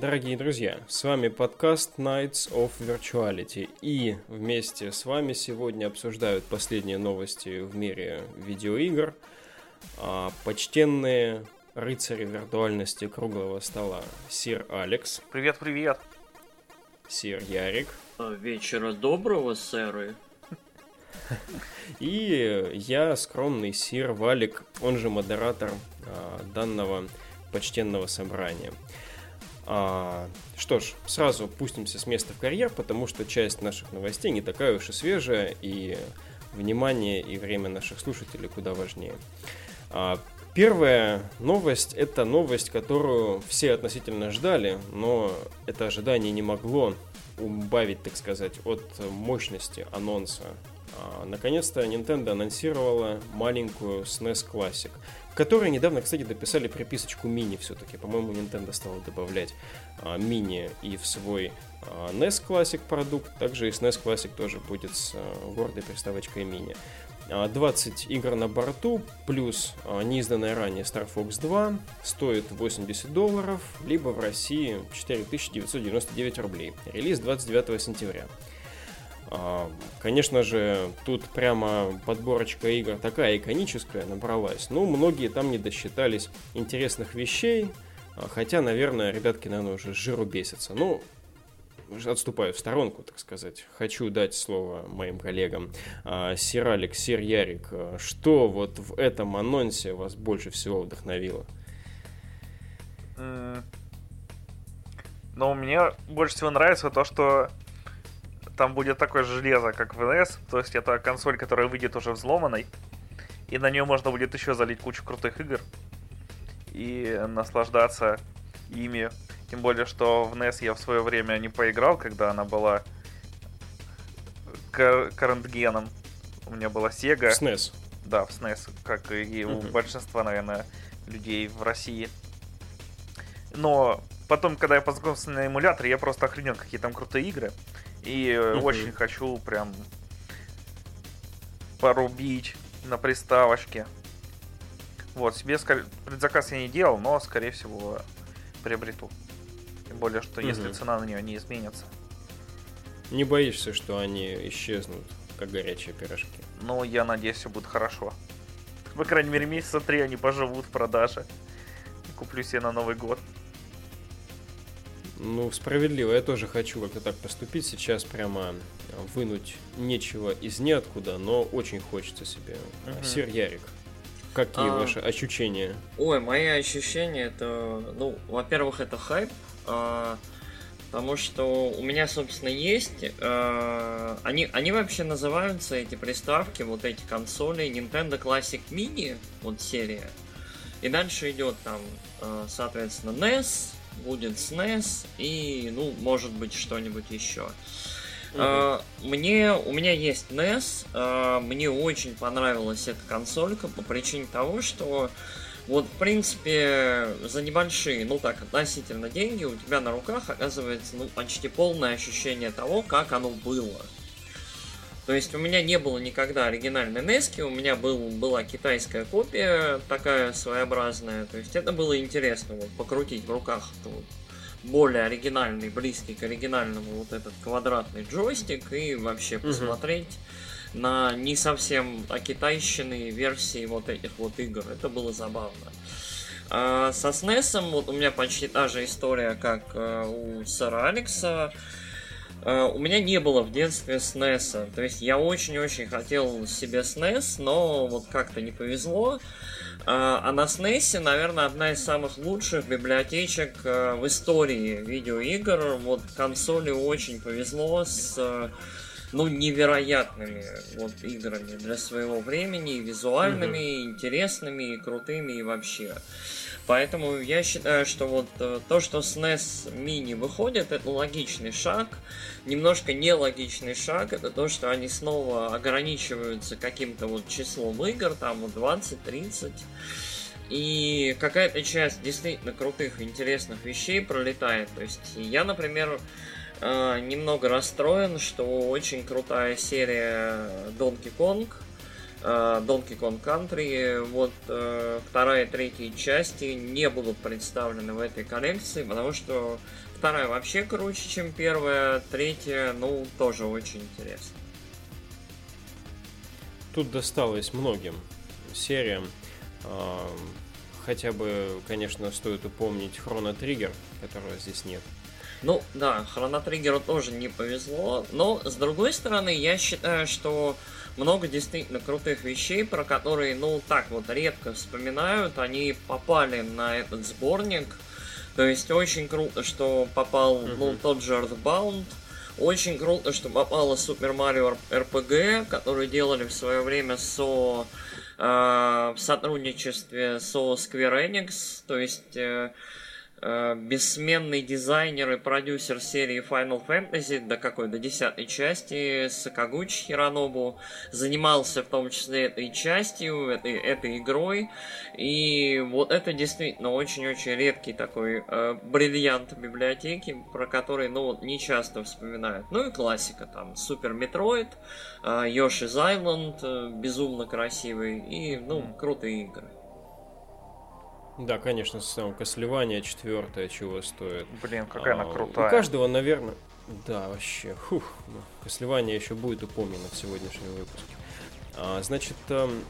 Дорогие друзья, с вами подкаст Nights of Virtuality. И вместе с вами сегодня обсуждают последние новости в мире видеоигр. А, почтенные рыцари виртуальности круглого стола Сир Алекс. Привет, привет. Сир Ярик. А, вечера доброго, сэры. И я, скромный Сир Валик, он же модератор а, данного почтенного собрания. А, что ж, сразу пустимся с места в карьер, потому что часть наших новостей не такая уж и свежая, и внимание и время наших слушателей куда важнее. А, первая новость – это новость, которую все относительно ждали, но это ожидание не могло убавить, так сказать, от мощности анонса. А, наконец-то Nintendo анонсировала маленькую SNES Classic – Которые недавно, кстати, дописали приписочку мини все-таки. По-моему, Nintendo стала добавлять а, мини и в свой а, NES Classic продукт. Также и SNES Classic тоже будет с гордой приставочкой мини. 20 а, игр на борту, плюс неизданная ранее Star Fox 2, стоит 80 долларов, либо в России 4999 рублей. Релиз 29 сентября. А, конечно же, тут прямо подборочка игр такая иконическая набралась. Ну, многие там не досчитались интересных вещей. А, хотя, наверное, ребятки, наверное, уже жиру бесятся. Ну, отступаю в сторонку, так сказать. Хочу дать слово моим коллегам. А, Сир Алекс, Сир Ярик, что вот в этом анонсе вас больше всего вдохновило? Ну, мне больше всего нравится то, что там будет такое же железо, как в NES, то есть это консоль, которая выйдет уже взломанной, и на нее можно будет еще залить кучу крутых игр и наслаждаться ими. Тем более, что в NES я в свое время не поиграл, когда она была карантгеном. У меня была Sega. SNES. Да, в SNES, как и uh-huh. у большинства, наверное, людей в России. Но потом, когда я познакомился на эмуляторе, я просто охренел, какие там крутые игры. И угу. очень хочу прям порубить на приставочке. Вот, себе предзаказ я не делал, но, скорее всего, приобрету. Тем более, что угу. если цена на нее не изменится. Не боишься, что они исчезнут, как горячие пирожки? Ну, я надеюсь, все будет хорошо. По крайней мере, месяца три они поживут в продаже. Куплю себе на Новый год. Ну, справедливо. Я тоже хочу как-то так поступить. Сейчас прямо вынуть нечего из ниоткуда, но очень хочется себе. Угу. Сир Ярик, какие а... ваши ощущения? Ой, мои ощущения это, ну, во-первых, это хайп. А... Потому что у меня, собственно, есть. Э, они, они вообще называются, эти приставки, вот эти консоли, Nintendo Classic Mini, вот серия. И дальше идет там, э, соответственно, NES, будет SNES и, ну, может быть, что-нибудь еще. Uh, мне, у меня есть NES, uh, мне очень понравилась эта консолька по причине того, что вот, в принципе, за небольшие, ну так, относительно деньги у тебя на руках оказывается, ну, почти полное ощущение того, как оно было. То есть у меня не было никогда оригинальной NES, у меня был, была китайская копия, такая своеобразная. То есть это было интересно вот, покрутить в руках вот, более оригинальный, близкий к оригинальному вот этот квадратный джойстик и вообще посмотреть угу. на не совсем окитайщенные версии вот этих вот игр. Это было забавно. А со SNES вот у меня почти та же история, как э, у сэра Алекса. Uh, у меня не было в детстве SNES. То есть я очень-очень хотел себе SNES, но вот как-то не повезло. Uh, а на SNES, наверное, одна из самых лучших библиотечек uh, в истории видеоигр. Вот консоли очень повезло с ну, невероятными вот играми для своего времени, визуальными, mm-hmm. интересными, и крутыми и вообще. Поэтому я считаю, что вот э, то, что SNES Mini выходит, это логичный шаг. Немножко нелогичный шаг, это то, что они снова ограничиваются каким-то вот числом игр, там вот 20-30. И какая-то часть действительно крутых, интересных вещей пролетает. То есть я, например, э, немного расстроен, что очень крутая серия Donkey Kong – Donkey Kong Country, вот э, вторая и третья части не будут представлены в этой коллекции, потому что вторая вообще круче, чем первая, третья, ну, тоже очень интересно. Тут досталось многим сериям. Хотя бы, конечно, стоит упомнить Хроно Триггер, которого здесь нет. Ну, да, Хроно Триггеру тоже не повезло, но, с другой стороны, я считаю, что много действительно крутых вещей, про которые, ну, так вот редко вспоминают, они попали на этот сборник. То есть очень круто, что попал, ну, тот же Earthbound, очень круто, что попала Super Mario RPG, которую делали в свое время со э, в сотрудничестве со Square Enix, то есть Э, бессменный дизайнер и продюсер серии Final Fantasy до какой, до десятой части Сакагучи Хиранобу занимался в том числе этой частью, этой, этой игрой, и вот это действительно очень-очень редкий такой э, бриллиант библиотеки, про который, ну, не часто вспоминают. Ну и классика, там, Super Metroid, э, Yoshi's Island, э, безумно красивый, и, ну, крутые игры. Да, конечно, самое Кослевание четвертое чего стоит. Блин, какая а, она крутая. У каждого, наверное... Да, вообще, фух, ну, Кослевание еще будет упомянуто в сегодняшнем выпуске. А, значит, эм,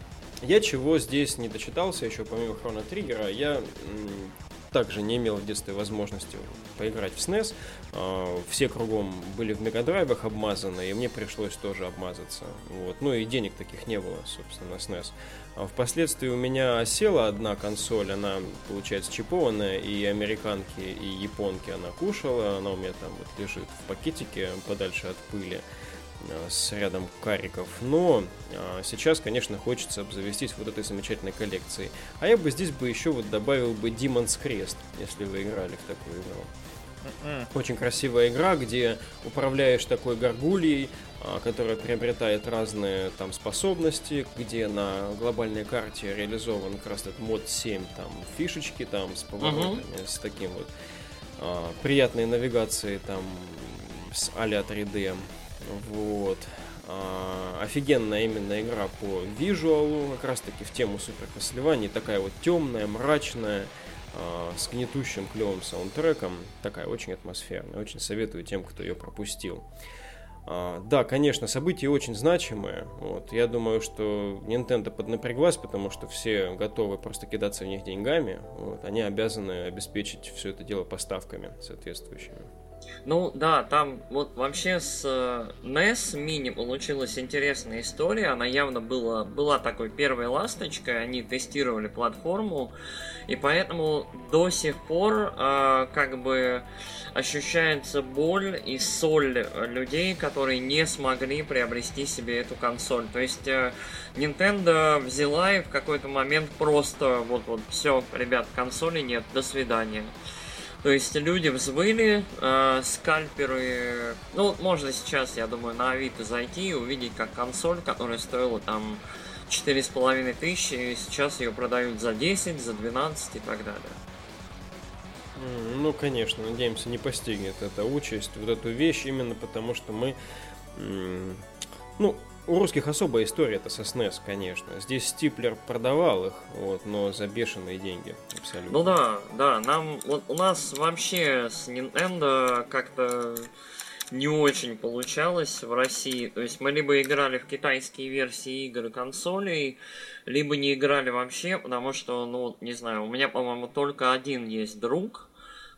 я чего здесь не дочитался еще, помимо Хрона Триггера, я также не имел в детстве возможности поиграть в SNES. А, все кругом были в мегадрайвах обмазаны, и мне пришлось тоже обмазаться. Вот. Ну и денег таких не было, собственно, на SNES. А впоследствии у меня села одна консоль, она, получается, чипованная, и американки, и японки она кушала, она у меня там вот лежит в пакетике подальше от пыли с рядом кариков. Но а, сейчас, конечно, хочется обзавестись вот этой замечательной коллекцией. А я бы здесь бы еще вот добавил бы Demon's Crest, если вы играли в такую игру. Очень красивая игра, где управляешь такой горгульей, а, которая приобретает разные там способности, где на глобальной карте реализован как раз этот мод 7, там фишечки там с поворотами, uh-huh. с таким вот а, приятной навигацией там с а 3D. Вот. А, офигенная именно игра по визуалу, как раз таки в тему Супер Castlevania, такая вот темная, мрачная, э, с гнетущим клевым саундтреком. Такая очень атмосферная. Очень советую тем, кто ее пропустил. А, да, конечно, события очень значимые. Вот. Я думаю, что Nintendo поднапряглась, потому что все готовы просто кидаться в них деньгами. Вот. Они обязаны обеспечить все это дело поставками соответствующими. Ну да, там вот вообще с э, NES Mini получилась интересная история. Она явно была, была такой первой ласточкой. Они тестировали платформу. И поэтому до сих пор э, как бы ощущается боль и соль людей, которые не смогли приобрести себе эту консоль. То есть э, Nintendo взяла и в какой-то момент просто вот вот все, ребят, консоли нет, до свидания. То есть люди взвыли, э, скальперы... Ну, можно сейчас, я думаю, на Авито зайти и увидеть, как консоль, которая стоила там четыре с половиной тысячи, сейчас ее продают за 10, за 12 и так далее. Ну, конечно, надеемся, не постигнет эта участь, вот эту вещь, именно потому что мы... Ну, у русских особая история это со SNES, конечно. Здесь Стиплер продавал их, вот, но за бешеные деньги, абсолютно. Ну да, да, нам вот у нас вообще с Nintendo как-то не очень получалось в России. То есть мы либо играли в китайские версии игр и консолей, либо не играли вообще, потому что, ну, не знаю, у меня, по-моему, только один есть друг,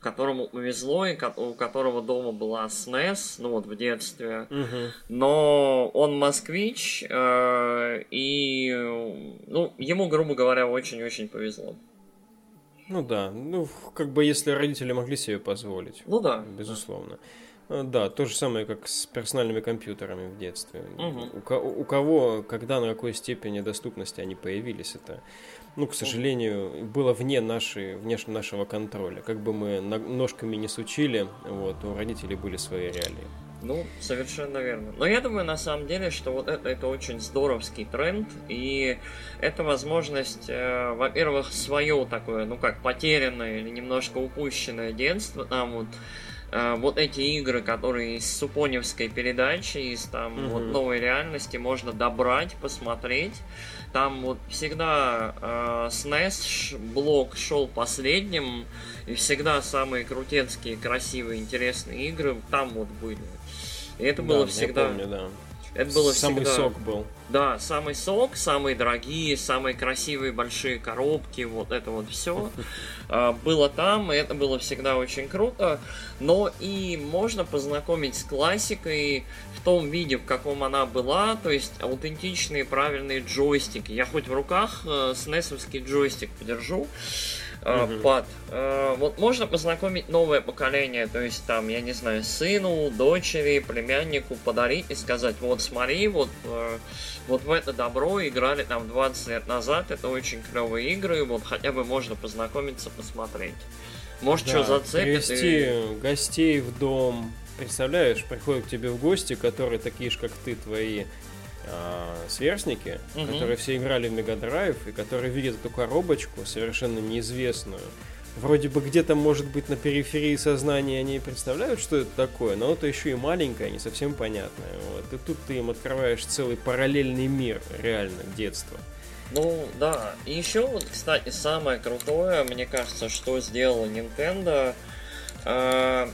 которому повезло, и у которого дома была SNES, ну вот в детстве. Угу. Но он москвич, э, и ну, ему, грубо говоря, очень-очень повезло. Ну да, ну как бы если родители могли себе позволить. Ну да. Безусловно. Да. Да, то же самое, как с персональными компьютерами в детстве. Угу. У, у кого, когда, на какой степени доступности они появились, это ну, к сожалению, было вне, нашей, вне нашего контроля. Как бы мы ножками не сучили, вот, у родителей были свои реалии. Ну, совершенно верно. Но я думаю, на самом деле, что вот это, это очень здоровский тренд, и это возможность, э, во-первых, свое такое, ну как, потерянное или немножко упущенное детство, там вот э, вот эти игры, которые из Супоневской передачи, из там mm-hmm. вот новой реальности, можно добрать, посмотреть. Там вот всегда э, SNES блок шел последним, и всегда самые крутецкие, красивые, интересные игры там вот были. И это да, было всегда. Помню, да. Это было самый всегда... сок был. Да, самый сок, самые дорогие, самые красивые большие коробки, вот это вот все а, было там, и это было всегда очень круто. Но и можно познакомить с классикой в том виде, в каком она была, то есть аутентичные правильные джойстики. Я хоть в руках э, SNES джойстик подержу, Uh-huh. Под. Uh, вот можно познакомить новое поколение, то есть там, я не знаю, сыну, дочери, племяннику подарить и сказать, вот смотри, вот, uh, вот в это добро играли там 20 лет назад, это очень клевые игры, вот хотя бы можно познакомиться, посмотреть. Может, да, что зацепит. Привести и... гостей в дом. Представляешь, приходят к тебе в гости, которые такие же, как ты, твои э, сверстники, угу. которые все играли в Мегадрайв и которые видят эту коробочку совершенно неизвестную. Вроде бы где-то, может быть, на периферии сознания они представляют, что это такое, но это еще и маленькое, не совсем понятное. Вот. И тут ты им открываешь целый параллельный мир, реально, детства. Ну, да. И еще вот, кстати, самое крутое, мне кажется, что сделала Nintendo, э,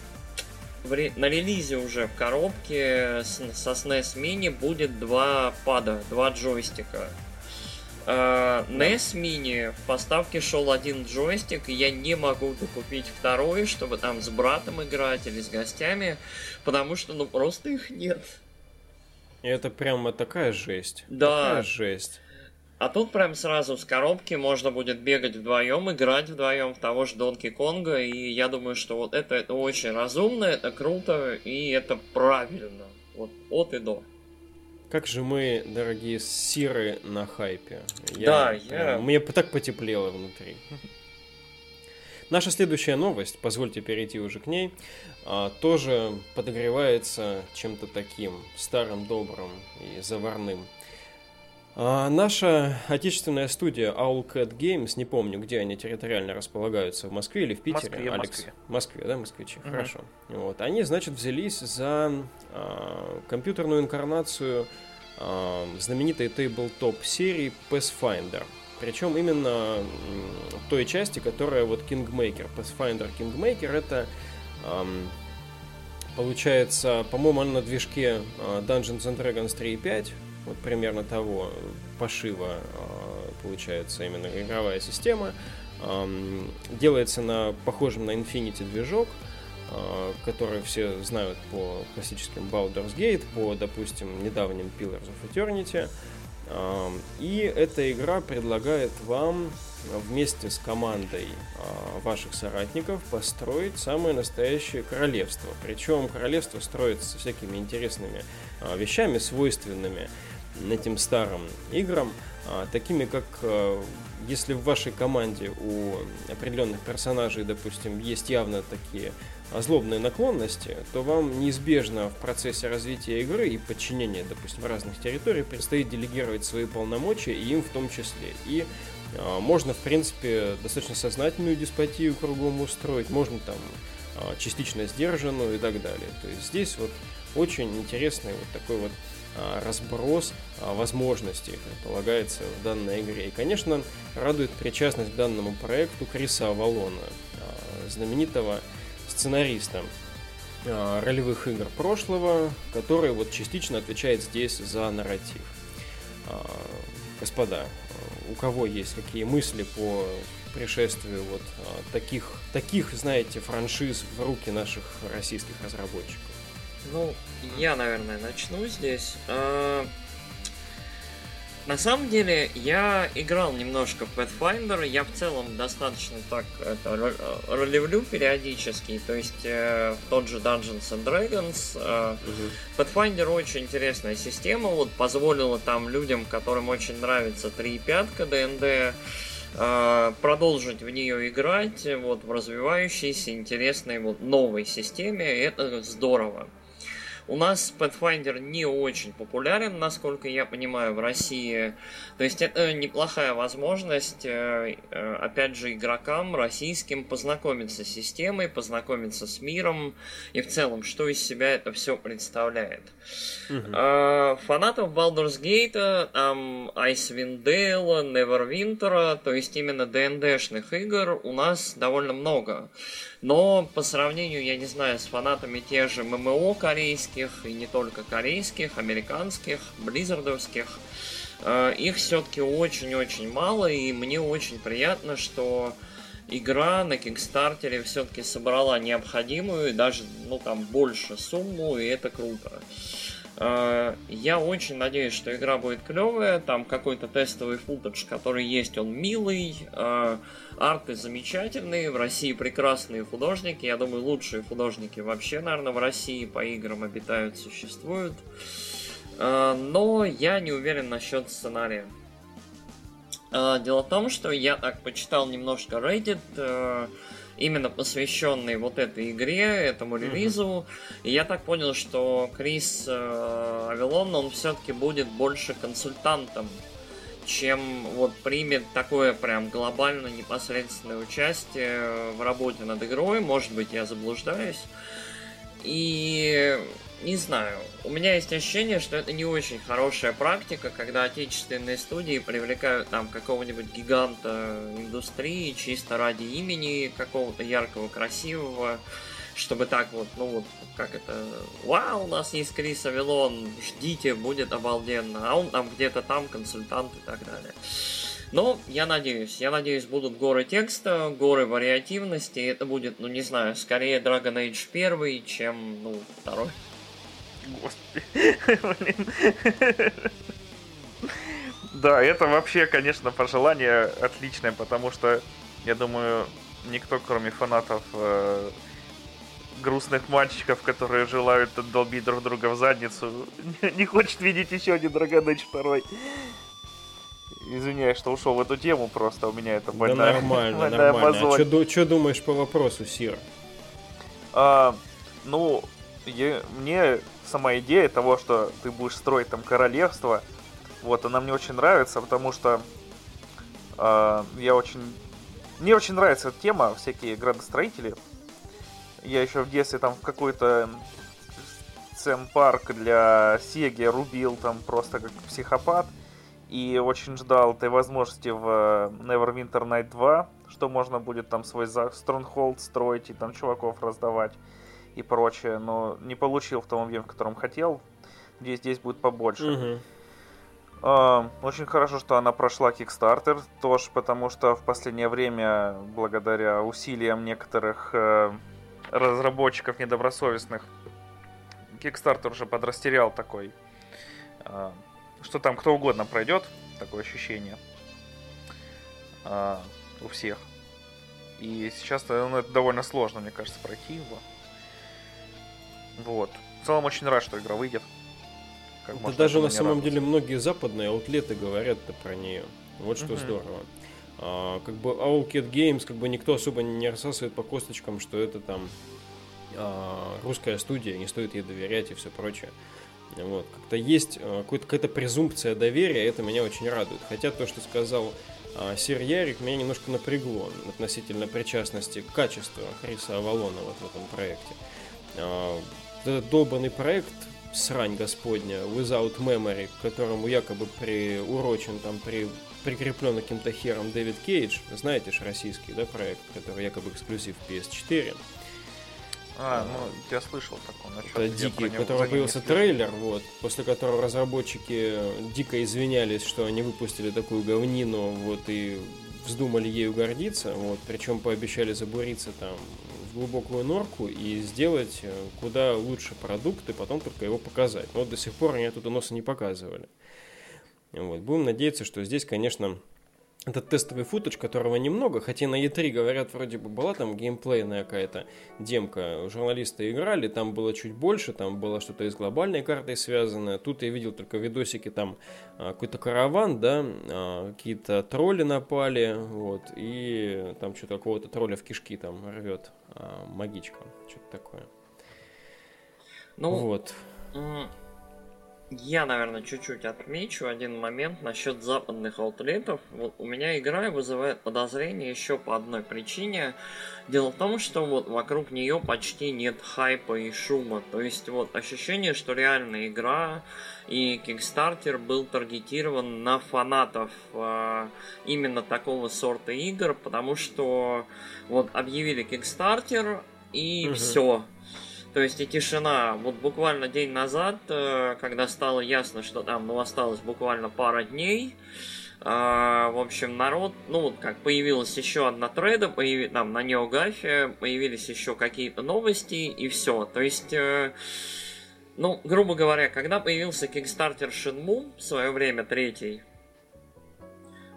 на релизе уже в коробке со SNES Mini будет два пада, два джойстика. Uh, NES Mini в поставке шел один джойстик, и я не могу докупить второй, чтобы там с братом играть или с гостями, потому что ну просто их нет. И это прямо такая жесть. Да. Такая жесть. А тут прям сразу с коробки можно будет бегать вдвоем, играть вдвоем в того же Донки Конга, и я думаю, что вот это, это очень разумно, это круто, и это правильно. Вот от и до. Как же мы, дорогие сиры, на хайпе. Я, да, я... Мне так потеплело внутри. Наша следующая новость, позвольте перейти уже к ней, а, тоже подогревается чем-то таким старым, добрым и заварным – а наша отечественная студия Owlcat Games, не помню, где они территориально располагаются, в Москве или в Питере? Москве, Алекс? Москве. Москве, да, москвичи, угу. хорошо. Вот. Они, значит, взялись за а, компьютерную инкарнацию а, знаменитой тейбл-топ серии Pathfinder. Причем именно той части, которая вот Kingmaker, Pathfinder Kingmaker, это получается, по-моему, на движке а, Dungeons and Dragons 3.5, вот примерно того пошива а, получается именно игровая система. Делается на похожем на Infinity движок, а, который все знают по классическим Baldur's Gate, по, допустим, недавним Pillars of Eternity. И эта игра предлагает вам вместе с командой а, ваших соратников построить самое настоящее королевство. Причем королевство строится всякими интересными вещами, свойственными этим старым играм, а, такими как а, если в вашей команде у определенных персонажей, допустим, есть явно такие злобные наклонности, то вам неизбежно в процессе развития игры и подчинения, допустим, разных территорий предстоит делегировать свои полномочия и им в том числе. И э, можно, в принципе, достаточно сознательную деспотию кругом устроить, можно там э, частично сдержанную и так далее. То есть здесь вот очень интересный вот такой вот разброс а, возможностей предполагается в данной игре. И, конечно, радует причастность к данному проекту Криса Авалона, а, знаменитого сценариста ролевых игр прошлого, который вот частично отвечает здесь за нарратив. Господа, у кого есть какие мысли по пришествию вот таких, таких, знаете, франшиз в руки наших российских разработчиков? Ну, я, наверное, начну здесь. А, на самом деле, я играл немножко в Pathfinder, я в целом достаточно так это, ролевлю периодически, то есть э, тот же Dungeons and Dragons. Э, угу. Pathfinder очень интересная система, вот позволила там людям, которым очень нравится 3.5 ДНД, э, продолжить в нее играть вот в развивающейся, интересной вот новой системе, это здорово. У нас Pathfinder не очень популярен, насколько я понимаю, в России. То есть это неплохая возможность, э, э, опять же, игрокам российским познакомиться с системой, познакомиться с миром и в целом, что из себя это все представляет. Uh-huh. Фанатов Baldur's Gate, там Icewind Dale, Neverwinter, то есть именно ДНДшных игр у нас довольно много. Но по сравнению, я не знаю, с фанатами тех же ММО корейских, и не только корейских, американских, близзардовских, э, их все-таки очень-очень мало, и мне очень приятно, что игра на Кикстартере все-таки собрала необходимую, даже, ну, там, больше сумму, и это круто. Э, я очень надеюсь, что игра будет клевая. Там какой-то тестовый футаж, который есть, он милый. Э, арты замечательные. В России прекрасные художники. Я думаю, лучшие художники вообще, наверное, в России по играм обитают, существуют. Э, но я не уверен насчет сценария. Дело в том, что я так почитал немножко Reddit именно посвященный вот этой игре, этому релизу. Mm-hmm. И я так понял, что Крис э, Авилон, он все-таки будет больше консультантом, чем вот примет такое прям глобально непосредственное участие в работе над игрой. Может быть, я заблуждаюсь. И не знаю. У меня есть ощущение, что это не очень хорошая практика, когда отечественные студии привлекают там какого-нибудь гиганта индустрии чисто ради имени какого-то яркого, красивого, чтобы так вот, ну вот, как это, вау, у нас есть Крис Авилон, ждите, будет обалденно, а он там где-то там консультант и так далее. Но я надеюсь, я надеюсь, будут горы текста, горы вариативности, это будет, ну не знаю, скорее Dragon Age 1, чем, ну, второй. Господи, Да, это вообще, конечно, пожелание отличное, потому что, я думаю, никто, кроме фанатов э, грустных мальчиков, которые желают долбить друг друга в задницу, не, хочет видеть еще один Age 2. Извиняюсь, что ушел в эту тему, просто у меня это больная, Да нормально, больная нормально. А что думаешь по вопросу, Сир? А, ну, я, мне сама идея того, что ты будешь строить там королевство, вот, она мне очень нравится, потому что э, я очень... Мне очень нравится эта тема, всякие градостроители. Я еще в детстве там в какой-то цем-парк для Сеги рубил там просто как психопат. И очень ждал этой возможности в э, Neverwinter Night 2, что можно будет там свой Stronghold строить и там чуваков раздавать и прочее, но не получил в том объеме, в котором хотел. Здесь, здесь будет побольше. Угу. Uh, очень хорошо, что она прошла Kickstarter тоже, потому что в последнее время, благодаря усилиям некоторых uh, разработчиков недобросовестных, Kickstarter уже подрастерял такой, uh, что там кто угодно пройдет, такое ощущение у всех. И сейчас ну, это довольно сложно, мне кажется, пройти его. Вот. В целом очень рад, что игра выйдет. Как да даже на самом радоваться. деле многие западные аутлеты говорят про нее. Вот что uh-huh. здорово. А, как бы Owlcat Games, как бы никто особо не рассасывает по косточкам, что это там а, русская студия, не стоит ей доверять и все прочее. Вот. Как-то есть а, какая-то презумпция доверия, это меня очень радует. Хотя то, что сказал а, Сир Ярик, меня немножко напрягло относительно причастности к качеству Хриса Авалона вот в этом проекте. А, этот долбанный проект, срань господня, Without Memory, к которому якобы приурочен, там, при, прикреплен каким-то хером Дэвид Кейдж, знаете же, российский, да, проект, который якобы эксклюзив PS4. А, ну, я слышал такое. Это дикий, у которого появился трейлер, вот, после которого разработчики дико извинялись, что они выпустили такую говнину, вот, и вздумали ею гордиться, вот, причем пообещали забуриться там глубокую норку и сделать э, куда лучше продукт и потом только его показать. Но вот до сих пор они оттуда носа не показывали. Вот. Будем надеяться, что здесь, конечно, этот тестовый футаж, которого немного, хотя на E3, говорят, вроде бы была там геймплейная какая-то демка, журналисты играли, там было чуть больше, там было что-то и с глобальной картой связанное, тут я видел только видосики, там а, какой-то караван, да, а, какие-то тролли напали, вот, и там что-то какого-то тролля в кишки там рвет а, магичка, что-то такое. Ну, вот. Я, наверное, чуть-чуть отмечу один момент насчет западных аутлетов. Вот у меня игра вызывает подозрение еще по одной причине. Дело в том, что вот вокруг нее почти нет хайпа и шума. То есть вот ощущение, что реальная игра и Kickstarter был таргетирован на фанатов э, именно такого сорта игр, потому что вот объявили Kickstarter и угу. все то есть и тишина. Вот буквально день назад, э, когда стало ясно, что там ну, осталось буквально пара дней, а, в общем, народ, ну, вот как появилась еще одна треда, появи, там на Неогафе появились еще какие-то новости, и все. То есть, э, ну, грубо говоря, когда появился Kickstarter Shenmue в свое время, третий,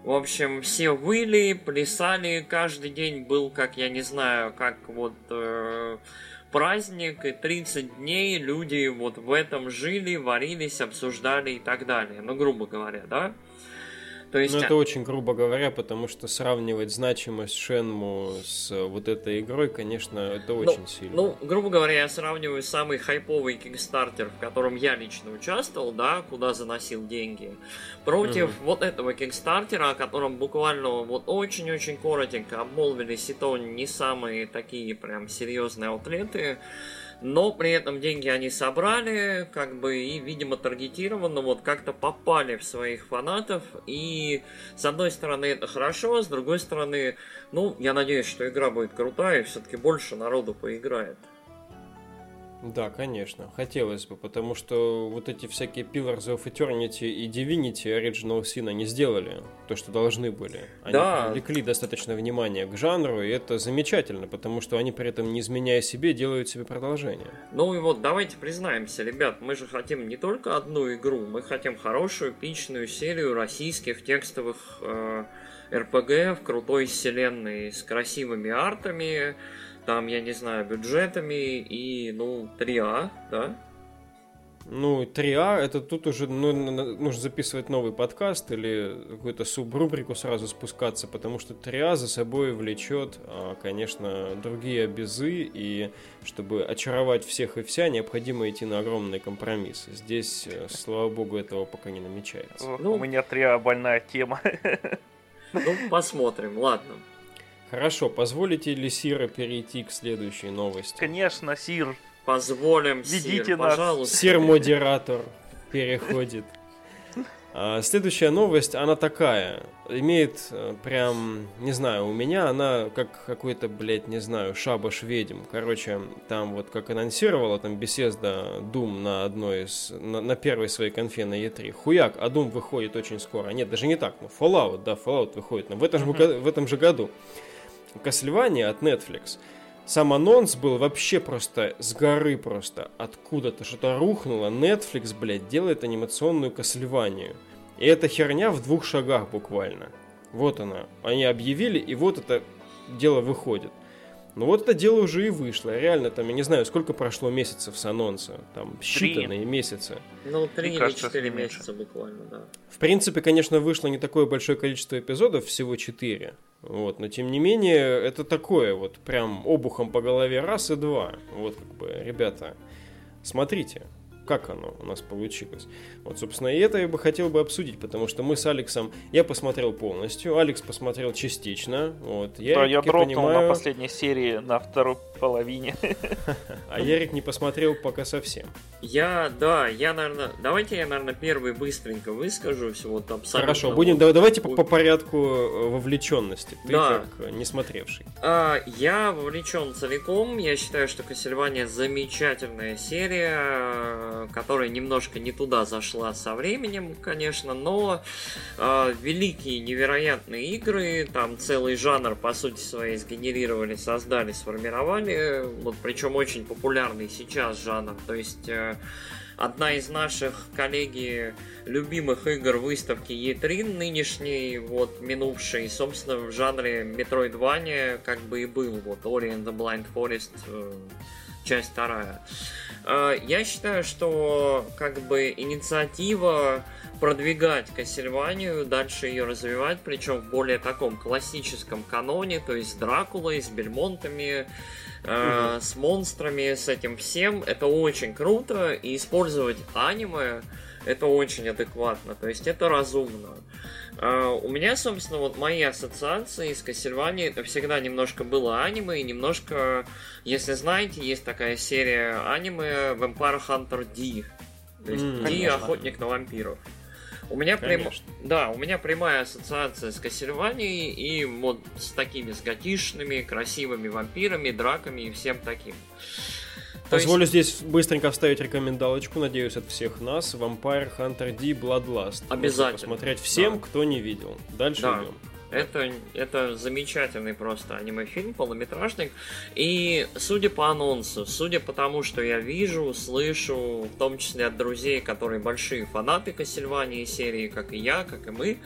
в общем, все выли, плясали, каждый день был, как я не знаю, как вот э, праздник, и 30 дней люди вот в этом жили, варились, обсуждали и так далее. Ну, грубо говоря, да? То есть... Ну, это очень грубо говоря, потому что сравнивать значимость Шенму с вот этой игрой, конечно, это ну, очень ну, сильно. Ну, грубо говоря, я сравниваю самый хайповый кикстартер, в котором я лично участвовал, да, куда заносил деньги, против угу. вот этого кикстартера, о котором буквально вот очень-очень коротенько обмолвились, и то не самые такие прям серьезные аутлеты но при этом деньги они собрали, как бы, и, видимо, таргетированно вот как-то попали в своих фанатов, и с одной стороны это хорошо, с другой стороны, ну, я надеюсь, что игра будет крутая, и все-таки больше народу поиграет. Да, конечно, хотелось бы, потому что вот эти всякие Pillars of Eternity и Divinity Original Sin не сделали то, что должны были. Они да. привлекли достаточно внимания к жанру, и это замечательно, потому что они при этом, не изменяя себе, делают себе продолжение. Ну и вот давайте признаемся, ребят, мы же хотим не только одну игру, мы хотим хорошую, эпичную серию российских текстовых э, RPG в крутой вселенной с красивыми артами, там, я не знаю, бюджетами и, ну, 3А, да? Ну, 3А, это тут уже ну, нужно записывать новый подкаст или какую-то субрубрику сразу спускаться, потому что 3А за собой влечет, а, конечно, другие безы, и чтобы очаровать всех и вся, необходимо идти на огромные компромиссы. Здесь, э, слава богу, этого пока не намечается. Ну, у меня 3А больная тема. Ну, посмотрим, ладно. Хорошо, позволите ли Сира перейти к следующей новости? Конечно, Сир. Позволим, Ведите Сир, нас. пожалуйста. Сир-модератор переходит. А, следующая новость, она такая. Имеет э, прям, не знаю, у меня она как какой-то, блядь, не знаю, шабаш ведьм. Короче, там вот как анонсировала там беседа Doom на одной из, на, на первой своей конфе на E3. Хуяк, а Doom выходит очень скоро. Нет, даже не так, ну Fallout, да, Fallout выходит, но в этом, же, в этом же году. Castlevania от Netflix. Сам анонс был вообще просто с горы просто. Откуда-то что-то рухнуло. Netflix, блядь, делает анимационную Castlevania. И эта херня в двух шагах буквально. Вот она. Они объявили, и вот это дело выходит. Ну вот это дело уже и вышло. Реально, там, я не знаю, сколько прошло месяцев с анонса. Там считанные три. месяцы. Ну, три или четыре месяца буквально, да. В принципе, конечно, вышло не такое большое количество эпизодов, всего четыре. Вот, но тем не менее, это такое вот прям обухом по голове раз и два. Вот как бы, ребята, смотрите как оно у нас получилось. Вот, собственно, и это я бы хотел бы обсудить, потому что мы с Алексом, я посмотрел полностью, Алекс посмотрел частично. Вот, я, да, я дропнул понимаю... на последней серии на второй половине. А Ярик не посмотрел пока совсем. Я, да, я, наверное, давайте я, наверное, первый быстренько выскажу всего вот абсолютно. Хорошо, будем, давайте по, по порядку э, вовлеченности. Ты да. как э, не смотревший. А, я вовлечен целиком. Я считаю, что Castlevania замечательная серия, которая немножко не туда зашла со временем, конечно, но э, великие, невероятные игры, там целый жанр, по сути своей, сгенерировали, создали, сформировали вот причем очень популярный сейчас жанр. То есть э, одна из наших коллеги любимых игр выставки E3 нынешней, вот минувшей, собственно, в жанре Metroidvania как бы и был, вот Ori and the Blind Forest, э, часть вторая. Э, я считаю, что как бы инициатива продвигать Кассельванию, дальше ее развивать, причем в более таком классическом каноне, то есть с Дракулой, с Бельмонтами, э, с монстрами, с этим всем. Это очень круто, и использовать аниме это очень адекватно, то есть это разумно. Uh, у меня, собственно, вот мои ассоциации с Castlevania это всегда немножко было аниме и немножко, если знаете, есть такая серия аниме Vampire Hunter D. То есть mm, D охотник на вампиров. У меня прям... Да, у меня прямая ассоциация с Кассельванией и вот с такими с готишными, красивыми вампирами, драками и всем таким. Позволю есть... здесь быстренько вставить рекомендалочку, надеюсь, от всех нас. Vampire Hunter D Bloodlust. Обязательно. Можно посмотреть всем, да. кто не видел. Дальше да. идем. Это, это замечательный просто аниме-фильм, полнометражник. И судя по анонсу, судя по тому, что я вижу, слышу, в том числе от друзей, которые большие фанаты Кассельвании серии, как и я, как и мы,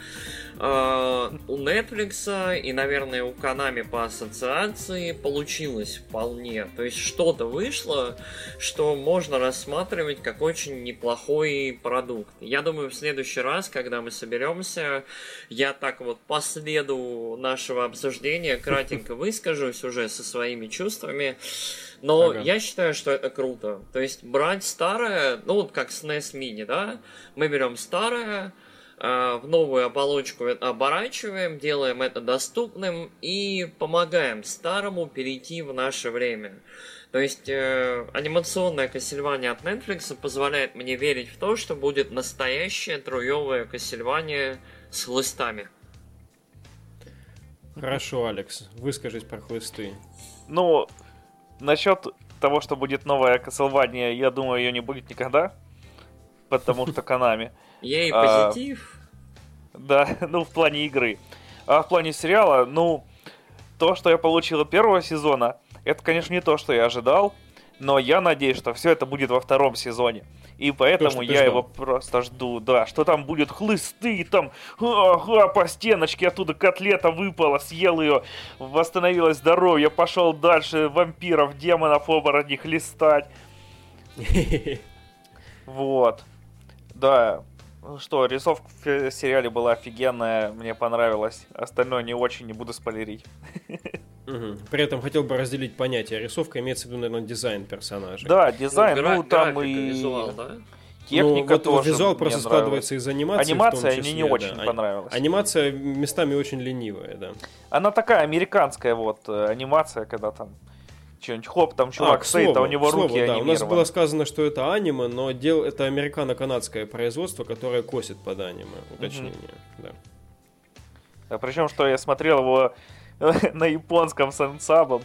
э, у Netflix и, наверное, у Канами по ассоциации получилось вполне. То есть что-то вышло, что можно рассматривать как очень неплохой продукт. Я думаю, в следующий раз, когда мы соберемся, я так вот последовательно среду нашего обсуждения кратенько выскажусь уже со своими чувствами. Но ага. я считаю, что это круто. То есть брать старое, ну вот как SNES Mini, да, мы берем старое, э, в новую оболочку оборачиваем, делаем это доступным и помогаем старому перейти в наше время. То есть э, анимационная Кассельвания от Netflix позволяет мне верить в то, что будет настоящее труевое Кассельвания с хлыстами. Хорошо, Алекс, выскажись про хлысты. Ну, насчет того, что будет новая Castlevania, я думаю, ее не будет никогда. Потому что Канами. Ей а, позитив. Да, ну в плане игры. А в плане сериала, ну, то, что я получил от первого сезона, это, конечно, не то, что я ожидал. Но я надеюсь, что все это будет во втором сезоне. И поэтому я ждал. его просто жду, да, что там будет хлысты, там ага, по стеночке оттуда котлета выпала, съел ее, восстановилось здоровье, пошел дальше вампиров, демонов, оборотней листать. Вот. Да. Ну что, рисовка в сериале была офигенная, мне понравилось. Остальное не очень, не буду спойлерить. Угу. При этом хотел бы разделить понятие. Рисовка имеется в виду, наверное, дизайн персонажа. Да, дизайн, ну, ну там и... Визуал, да? Техника ну, вот тоже визуал просто складывается из анимации. Анимация мне не очень да. понравилась. Анимация местами очень ленивая, да. Она такая американская вот э, анимация, когда там что-нибудь хоп, там чувак а, стоит, слову, а у него слову, руки да. У нас было сказано, что это аниме, но дел это американо-канадское производство, которое косит под аниме. Уточнение, угу. да. А причем, что я смотрел его на японском с ансамблем.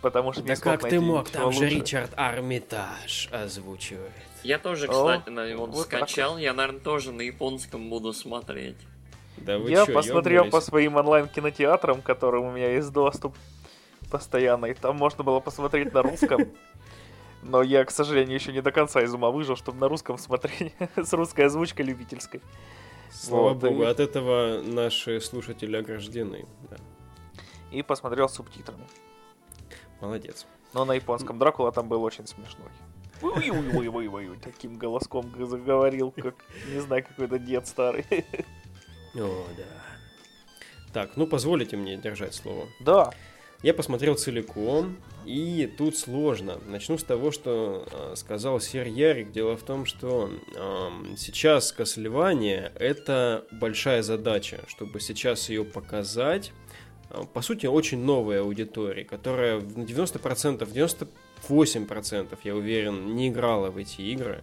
Потому что да как ты мог, там лучше. же Ричард Армитаж озвучивает. Я тоже, кстати, О, на его вот скачал, так. я, наверное, тоже на японском буду смотреть. Да вы я чё, посмотрел ёбнулись? по своим онлайн-кинотеатрам, которым у меня есть доступ постоянный. Там можно было посмотреть на русском. Но я, к сожалению, еще не до конца из ума выжил, чтобы на русском смотреть с русской озвучкой любительской. Слава вот, богу, и... от этого наши слушатели ограждены. Да и посмотрел с субтитрами. Молодец. Но на японском Дракула там был очень смешной. Таким голоском заговорил, как, не знаю, какой-то дед старый. О, да. Так, ну позволите мне держать слово. Да. Я посмотрел целиком, и тут сложно. Начну с того, что э, сказал Сер Ярик. Дело в том, что э, сейчас Castlevania это большая задача, чтобы сейчас ее показать Э, по сути, очень новая аудитория, которая на 90%, 98%, я уверен, не играла в эти игры.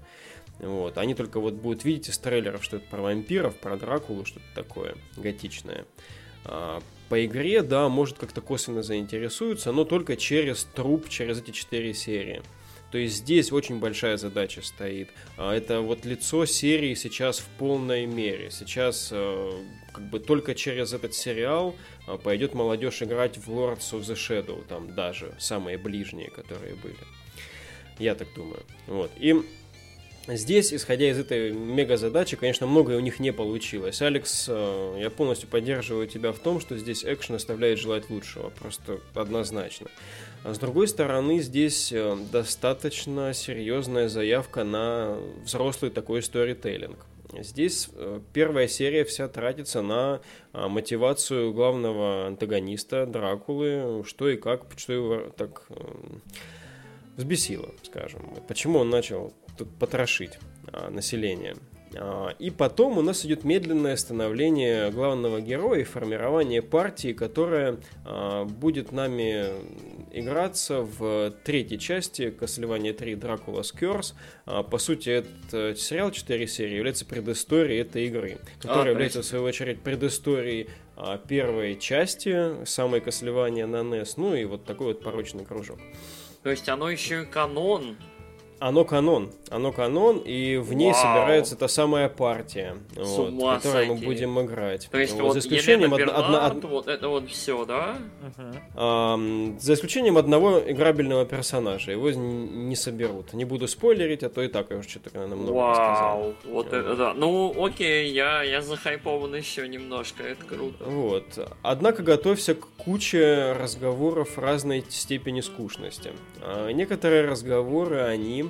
Вот. Они только вот будут видеть из трейлеров, что это про вампиров, про Дракулу, что-то такое готичное. А, по игре, да, может как-то косвенно заинтересуются, но только через труп, через эти четыре серии. То есть здесь очень большая задача стоит. А, это вот лицо серии сейчас в полной мере. Сейчас э, как бы только через этот сериал а, пойдет молодежь играть в Lords of the Shadow, там даже самые ближние, которые были. Я так думаю. Вот. И Здесь, исходя из этой мега задачи, конечно, многое у них не получилось. Алекс, э, я полностью поддерживаю тебя в том, что здесь экшен оставляет желать лучшего, просто однозначно. А с другой стороны, здесь э, достаточно серьезная заявка на взрослый такой сторителлинг. Здесь э, первая серия вся тратится на а, мотивацию главного антагониста Дракулы, что и как, что его так взбесило, скажем. Почему он начал потрошить а, население. А, и потом у нас идет медленное становление главного героя и формирование партии, которая а, будет нами играться в третьей части Castlevania 3 Dracula's Curse. По сути, этот сериал 4 серии является предысторией этой игры, которая а, является, в свою очередь, предысторией первой части самой Castlevania на NES, ну и вот такой вот порочный кружок. То есть оно еще и канон оно канон. Оно канон, и в ней Вау. собирается та самая партия, вот, в которой мы будем играть. То есть вот, вот за исключением од- од- од- вот это вот все, да? Uh-huh. А, за исключением одного играбельного персонажа. Его не соберут. Не буду спойлерить, а то и так я уже что-то наверное, много Вау, сказал. вот это да. Ну, окей, я, я захайпован еще немножко, это круто. Вот. Однако готовься к куче разговоров разной степени скучности. А, некоторые разговоры, они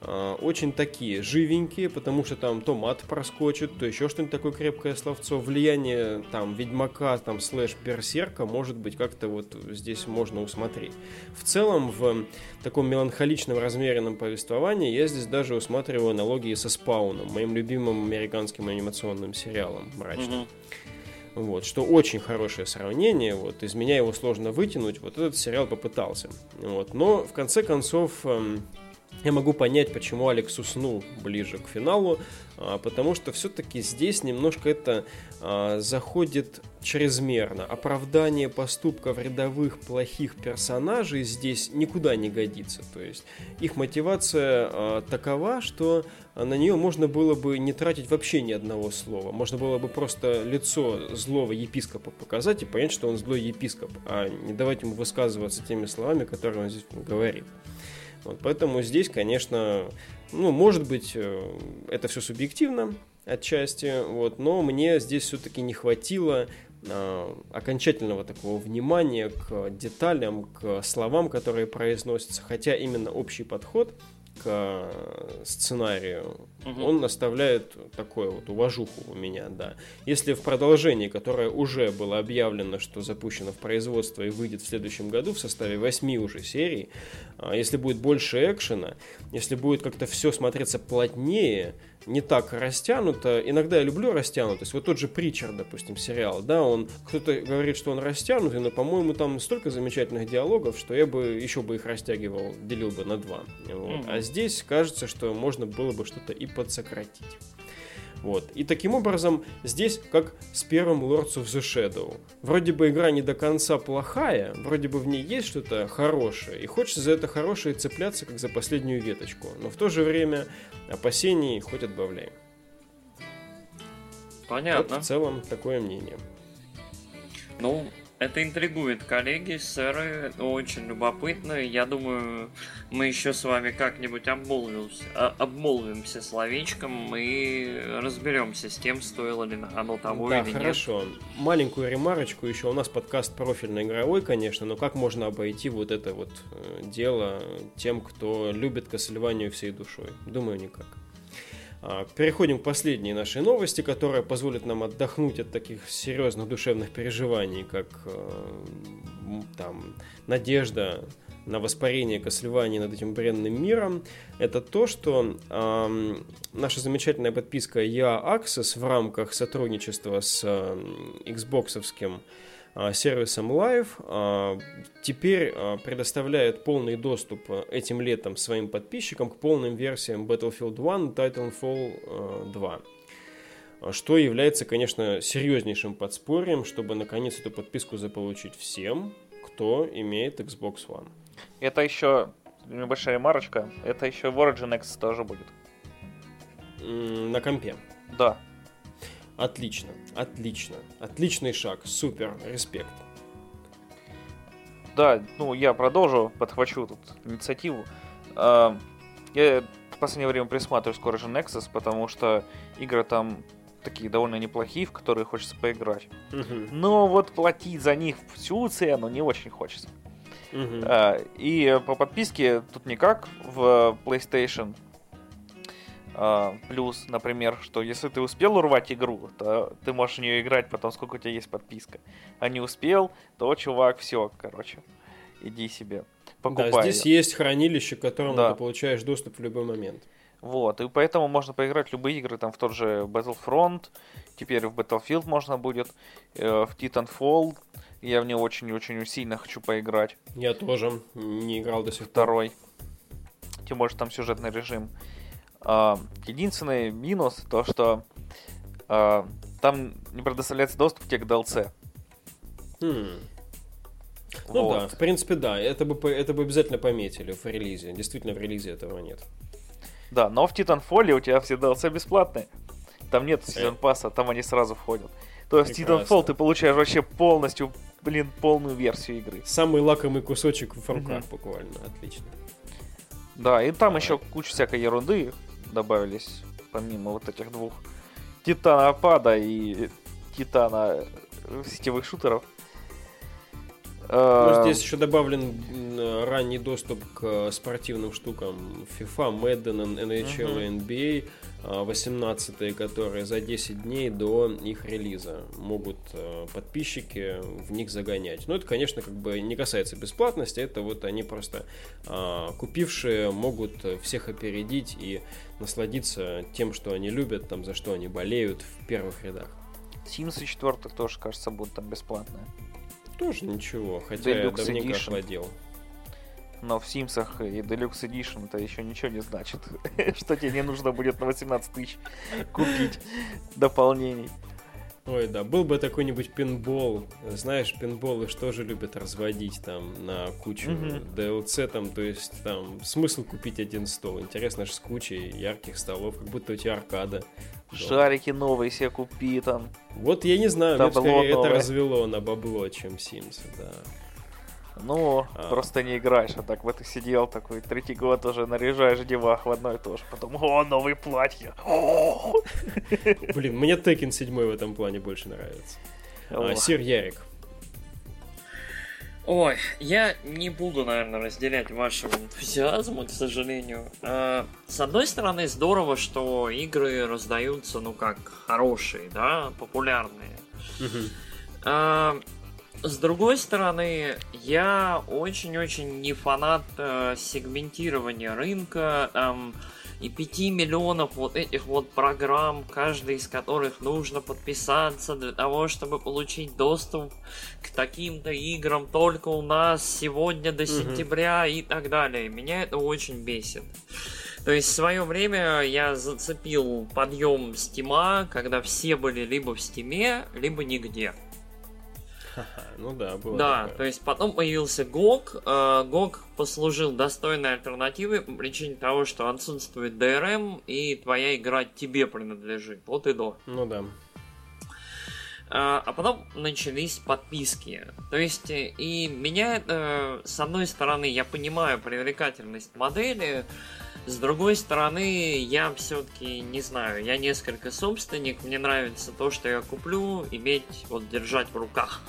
а, очень такие живенькие, потому что там то мат проскочит, то еще что-нибудь такое крепкое словцо. Влияние там Ведьмака, там слэш Берсерка, может быть, как-то вот здесь можно усмотреть. В целом, в таком меланхоличном, размеренном повествовании я здесь даже усматриваю аналогии со Спауном, моим любимым американским анимационным сериалом мрачным. Вот, что очень хорошее сравнение, вот, из меня его сложно вытянуть, вот этот сериал попытался. Вот, но, в конце концов, эм, я могу понять, почему Алекс уснул ближе к финалу, а, потому что все-таки здесь немножко это а, заходит чрезмерно. Оправдание поступков рядовых плохих персонажей здесь никуда не годится. То есть их мотивация а, такова, что на нее можно было бы не тратить вообще ни одного слова. Можно было бы просто лицо злого епископа показать и понять, что он злой епископ, а не давать ему высказываться теми словами, которые он здесь говорит. Вот, поэтому здесь, конечно, ну, может быть, э, это все субъективно отчасти, вот, но мне здесь все-таки не хватило а, окончательного такого внимания к деталям, к словам, которые произносятся, хотя именно общий подход – к э, сценарию, угу. он оставляет такое вот уважуху у меня, да. Если в продолжении, которое уже было объявлено, что запущено в производство и выйдет в следующем году в составе 8 уже серий, а, если будет больше экшена, если будет как-то все смотреться плотнее, не так растянуто. Иногда я люблю растянутость. Вот тот же Притчер, допустим, сериал, да, он кто-то говорит, что он растянутый, но, по-моему, там столько замечательных диалогов, что я бы еще бы их растягивал, делил бы на два. Вот. Mm-hmm. А здесь кажется, что можно было бы что-то и подсократить. Вот. И таким образом, здесь как с первым Lords of the Shadow. Вроде бы игра не до конца плохая, вроде бы в ней есть что-то хорошее, и хочется за это хорошее цепляться, как за последнюю веточку. Но в то же время опасений хоть отбавляй. Понятно. Вот в целом такое мнение. Ну, это интригует, коллеги, сэры, очень любопытно. Я думаю, мы еще с вами как-нибудь обмолвимся, а, обмолвимся словечком и разберемся с тем, стоило ли оно того да, или хорошо. нет. хорошо. Маленькую ремарочку еще. У нас подкаст профильно игровой, конечно, но как можно обойти вот это вот э, дело тем, кто любит Castlevania всей душой? Думаю, никак. А, переходим к последней нашей новости, которая позволит нам отдохнуть от таких серьезных душевных переживаний, как э, там надежда на воспарение Кослевания над этим бренным миром, это то, что э, наша замечательная подписка EA Access в рамках сотрудничества с э, а, сервисом Live а, теперь а, предоставляет полный доступ этим летом своим подписчикам к полным версиям Battlefield 1, Titanfall 2 что является, конечно, серьезнейшим подспорьем, чтобы наконец эту подписку заполучить всем, кто имеет Xbox One. Это еще небольшая марочка, это еще в Origin X тоже будет. На компе. Да. Отлично, отлично, отличный шаг, супер, респект. Да, ну я продолжу, подхвачу тут инициативу. А, я в последнее время присматриваю скоро же Nexus, потому что игры там такие довольно неплохие, в которые хочется поиграть. Но вот платить за них всю цену не очень хочется. И по подписке тут никак в PlayStation плюс, например, что если ты успел урвать игру, то ты можешь в нее играть потом, сколько у тебя есть подписка. А не успел, то, чувак, все, короче, иди себе покупай. Да, здесь есть хранилище, к которому Да. ты получаешь доступ в любой момент. Вот, и поэтому можно поиграть в любые игры, там в тот же Battlefront, теперь в Battlefield можно будет, э, в Titanfall, я в него очень-очень сильно хочу поиграть, Я тоже не играл до сих пор. второй, тем более, там сюжетный режим. А, единственный минус, то что а, там не предоставляется доступ к DLC. Хм. Ну Вот. да, в принципе, да. Это бы, это бы обязательно пометили в релизе. Действительно, в релизе этого нет. Да, но в Titanfall у тебя все DLC бесплатные. Там нет сезон пасса, там они сразу входят. То есть в Прекрасно. Titanfall ты получаешь вообще полностью, блин, полную версию игры. Самый лакомый кусочек в руках буквально. Отлично. Да, и там еще куча всякой ерунды добавились, помимо вот этих двух. Титанопада и Титана э, сетевых шутеров. Ну, Э, здесь еще добавлен ранний доступ к э, спортивным штукам FIFA, Madden, NHL и NBA, а, 18 которые за 10 дней до их релиза могут э, подписчики в них загонять. Но это, конечно, как бы не касается бесплатности, это вот они просто купившие могут всех опередить и насладиться тем, что они любят, там, за что они болеют в первых рядах. Sims 4 тоже, кажется, будут там бесплатные. Тоже ничего, хотя я Deluxe давненько Edition. охладел. Но в Симсах и Deluxe Edition это еще ничего не значит. Что тебе не нужно будет на 18 тысяч купить дополнений. Ой, да, был бы какой-нибудь пинбол. Знаешь, пинболы что же любят разводить там на кучу Мгм. DLC, там, то есть там смысл купить один стол. Интересно же с кучей ярких столов, как будто у тебя аркада. Шарики новые себе купи там. Вот я не знаю, мне Табло это развело на бабло, чем Sims, да. Ну, А. просто не играешь, а так вот и сидел такой, третий год уже наряжаешь девах в одно и то же. Потом, о, новые платья. Блин, мне Tekken 7 в этом плане больше нравится. А. Сир Ярик. Ой, я не буду, наверное, разделять вашего энтузиазма, к сожалению. А, С одной стороны, здорово, что игры раздаются, ну как, хорошие, да, популярные. Мгм. А, С другой стороны, я очень-очень не фанат э, сегментирования рынка там, и 5 миллионов вот этих вот программ, каждый из которых нужно подписаться для того, чтобы получить доступ к таким-то играм только у нас сегодня до сентября и так далее. Меня это очень бесит. То есть в свое время я зацепил подъем Стима, когда все были либо в Стиме, либо нигде. Ну да, было Да, такое. то есть потом появился GOG. э, GOG послужил достойной альтернативой по причине того, что отсутствует DRM, и твоя игра тебе принадлежит. Вот и до. Ну да. А а потом начались подписки. То есть, э, и меня это, с одной стороны, я понимаю привлекательность модели, с другой стороны, я все-таки не знаю, я несколько собственник, мне нравится то, что я куплю, иметь, вот держать в руках.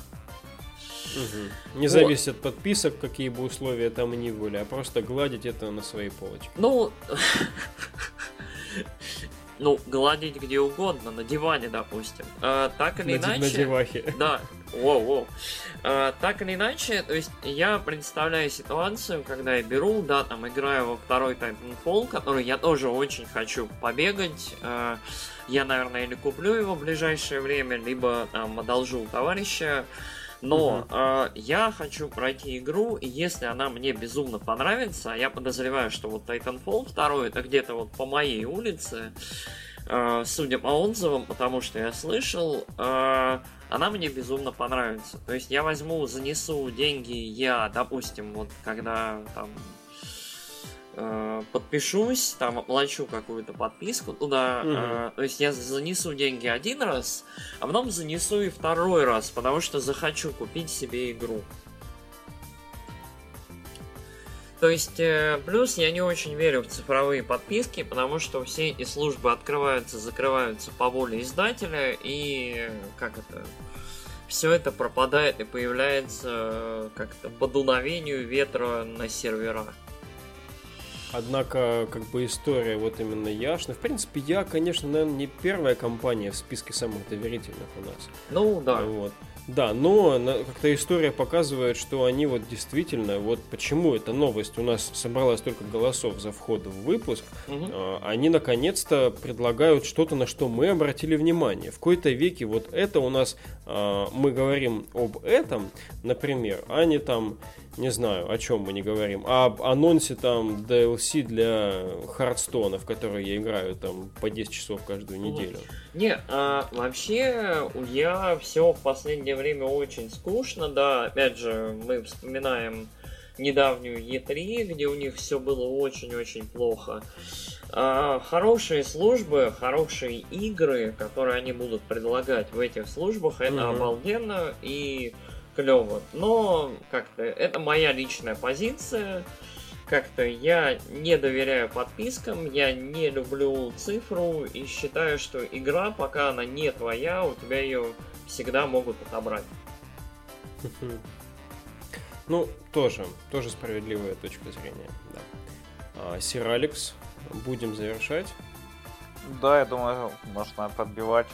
Мгм. Не Вот. зависит от подписок, какие бы условия там ни были, а просто гладить это на своей полочке. Ну, ну, гладить где угодно, на диване, допустим. А, так или На, ди- на иначе... девахе. Да, воу-воу. А, так или иначе, то есть я представляю ситуацию, когда я беру, да, там играю во второй Titanfall, который я тоже очень хочу побегать. А, я, наверное, или куплю его в ближайшее время, либо там одолжу у товарища. Но Мгм. а, я хочу пройти игру, и если она мне безумно понравится, а я подозреваю, что вот Titanfall 2 это где-то вот по моей улице, а, судя по отзывам, потому что я слышал, а, она мне безумно понравится. То есть я возьму, занесу деньги, я, допустим, вот когда там э, подпишусь, там оплачу какую-то подписку туда, Мгм. э, то есть я занесу деньги один раз, а потом занесу и второй раз, потому что захочу купить себе игру. То есть, э, плюс я не очень верю в цифровые подписки, потому что все эти службы открываются, закрываются по воле издателя, и как это, все это пропадает и появляется э, как-то по дуновению ветра на серверах. Однако, как бы история вот именно Яшны. В принципе, я, конечно, наверное, не первая компания в списке самых доверительных у нас. Ну, да. Вот. Да, но как-то история показывает, что они вот действительно, вот почему эта новость у нас собрала столько голосов за вход в выпуск, угу. они наконец-то предлагают что-то, на что мы обратили внимание. В какой-то веке вот это у нас, мы говорим об этом, например, а не там не знаю, о чем мы не говорим, об анонсе там DLC для Хардстона, в который я играю там по 10 часов каждую неделю. Не, а, вообще я все в последнее время очень скучно, да, опять же, мы вспоминаем недавнюю E3, где у них все было очень-очень плохо. А, хорошие службы, хорошие игры, которые они будут предлагать в этих службах, это mm-hmm. обалденно и клево. Но как-то это моя личная позиция. Как-то я не доверяю подпискам, я не люблю цифру и считаю, что игра, пока она не твоя, у тебя ее всегда могут отобрать. Ну, тоже, тоже справедливая точка зрения, да. А, Сир Алекс, будем завершать. Да, я думаю, можно подбивать.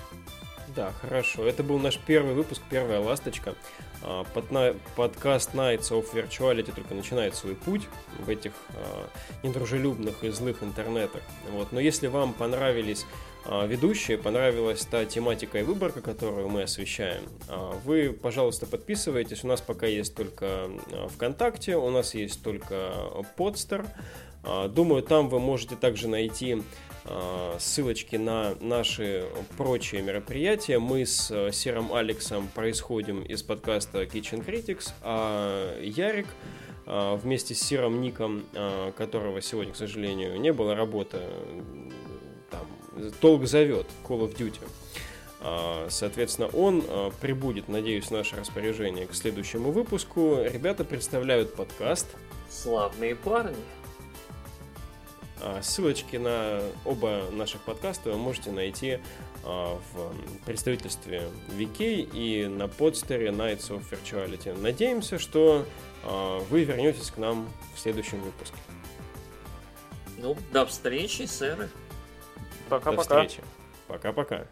Да, хорошо. Это был наш первый выпуск, первая ласточка. А, под, на, подкаст Nights of Virtuality только начинает свой путь в этих а, недружелюбных и злых интернетах. Вот. Но если вам понравились ведущие, понравилась та тематика и выборка, которую мы освещаем, а, вы, пожалуйста, подписывайтесь. У нас пока есть только а, ВКонтакте, у нас есть только Подстер. А, думаю, там вы можете также найти ссылочки на наши прочие мероприятия. Мы с Серым Алексом происходим из подкаста Kitchen Critics, а Ярик вместе с Серым Ником, которого сегодня, к сожалению, не было, работа толк зовет, Call of Duty. Соответственно, он прибудет, надеюсь, в наше распоряжение к следующему выпуску. Ребята представляют подкаст «Славные парни». А, ссылочки на оба наших подкаста вы можете найти а, в представительстве VK и на подстере Nights of Virtuality. Надеемся, что а, вы вернетесь к нам в следующем выпуске. Ну, до встречи, сэры. Пока-пока. До встречи. Пока-пока.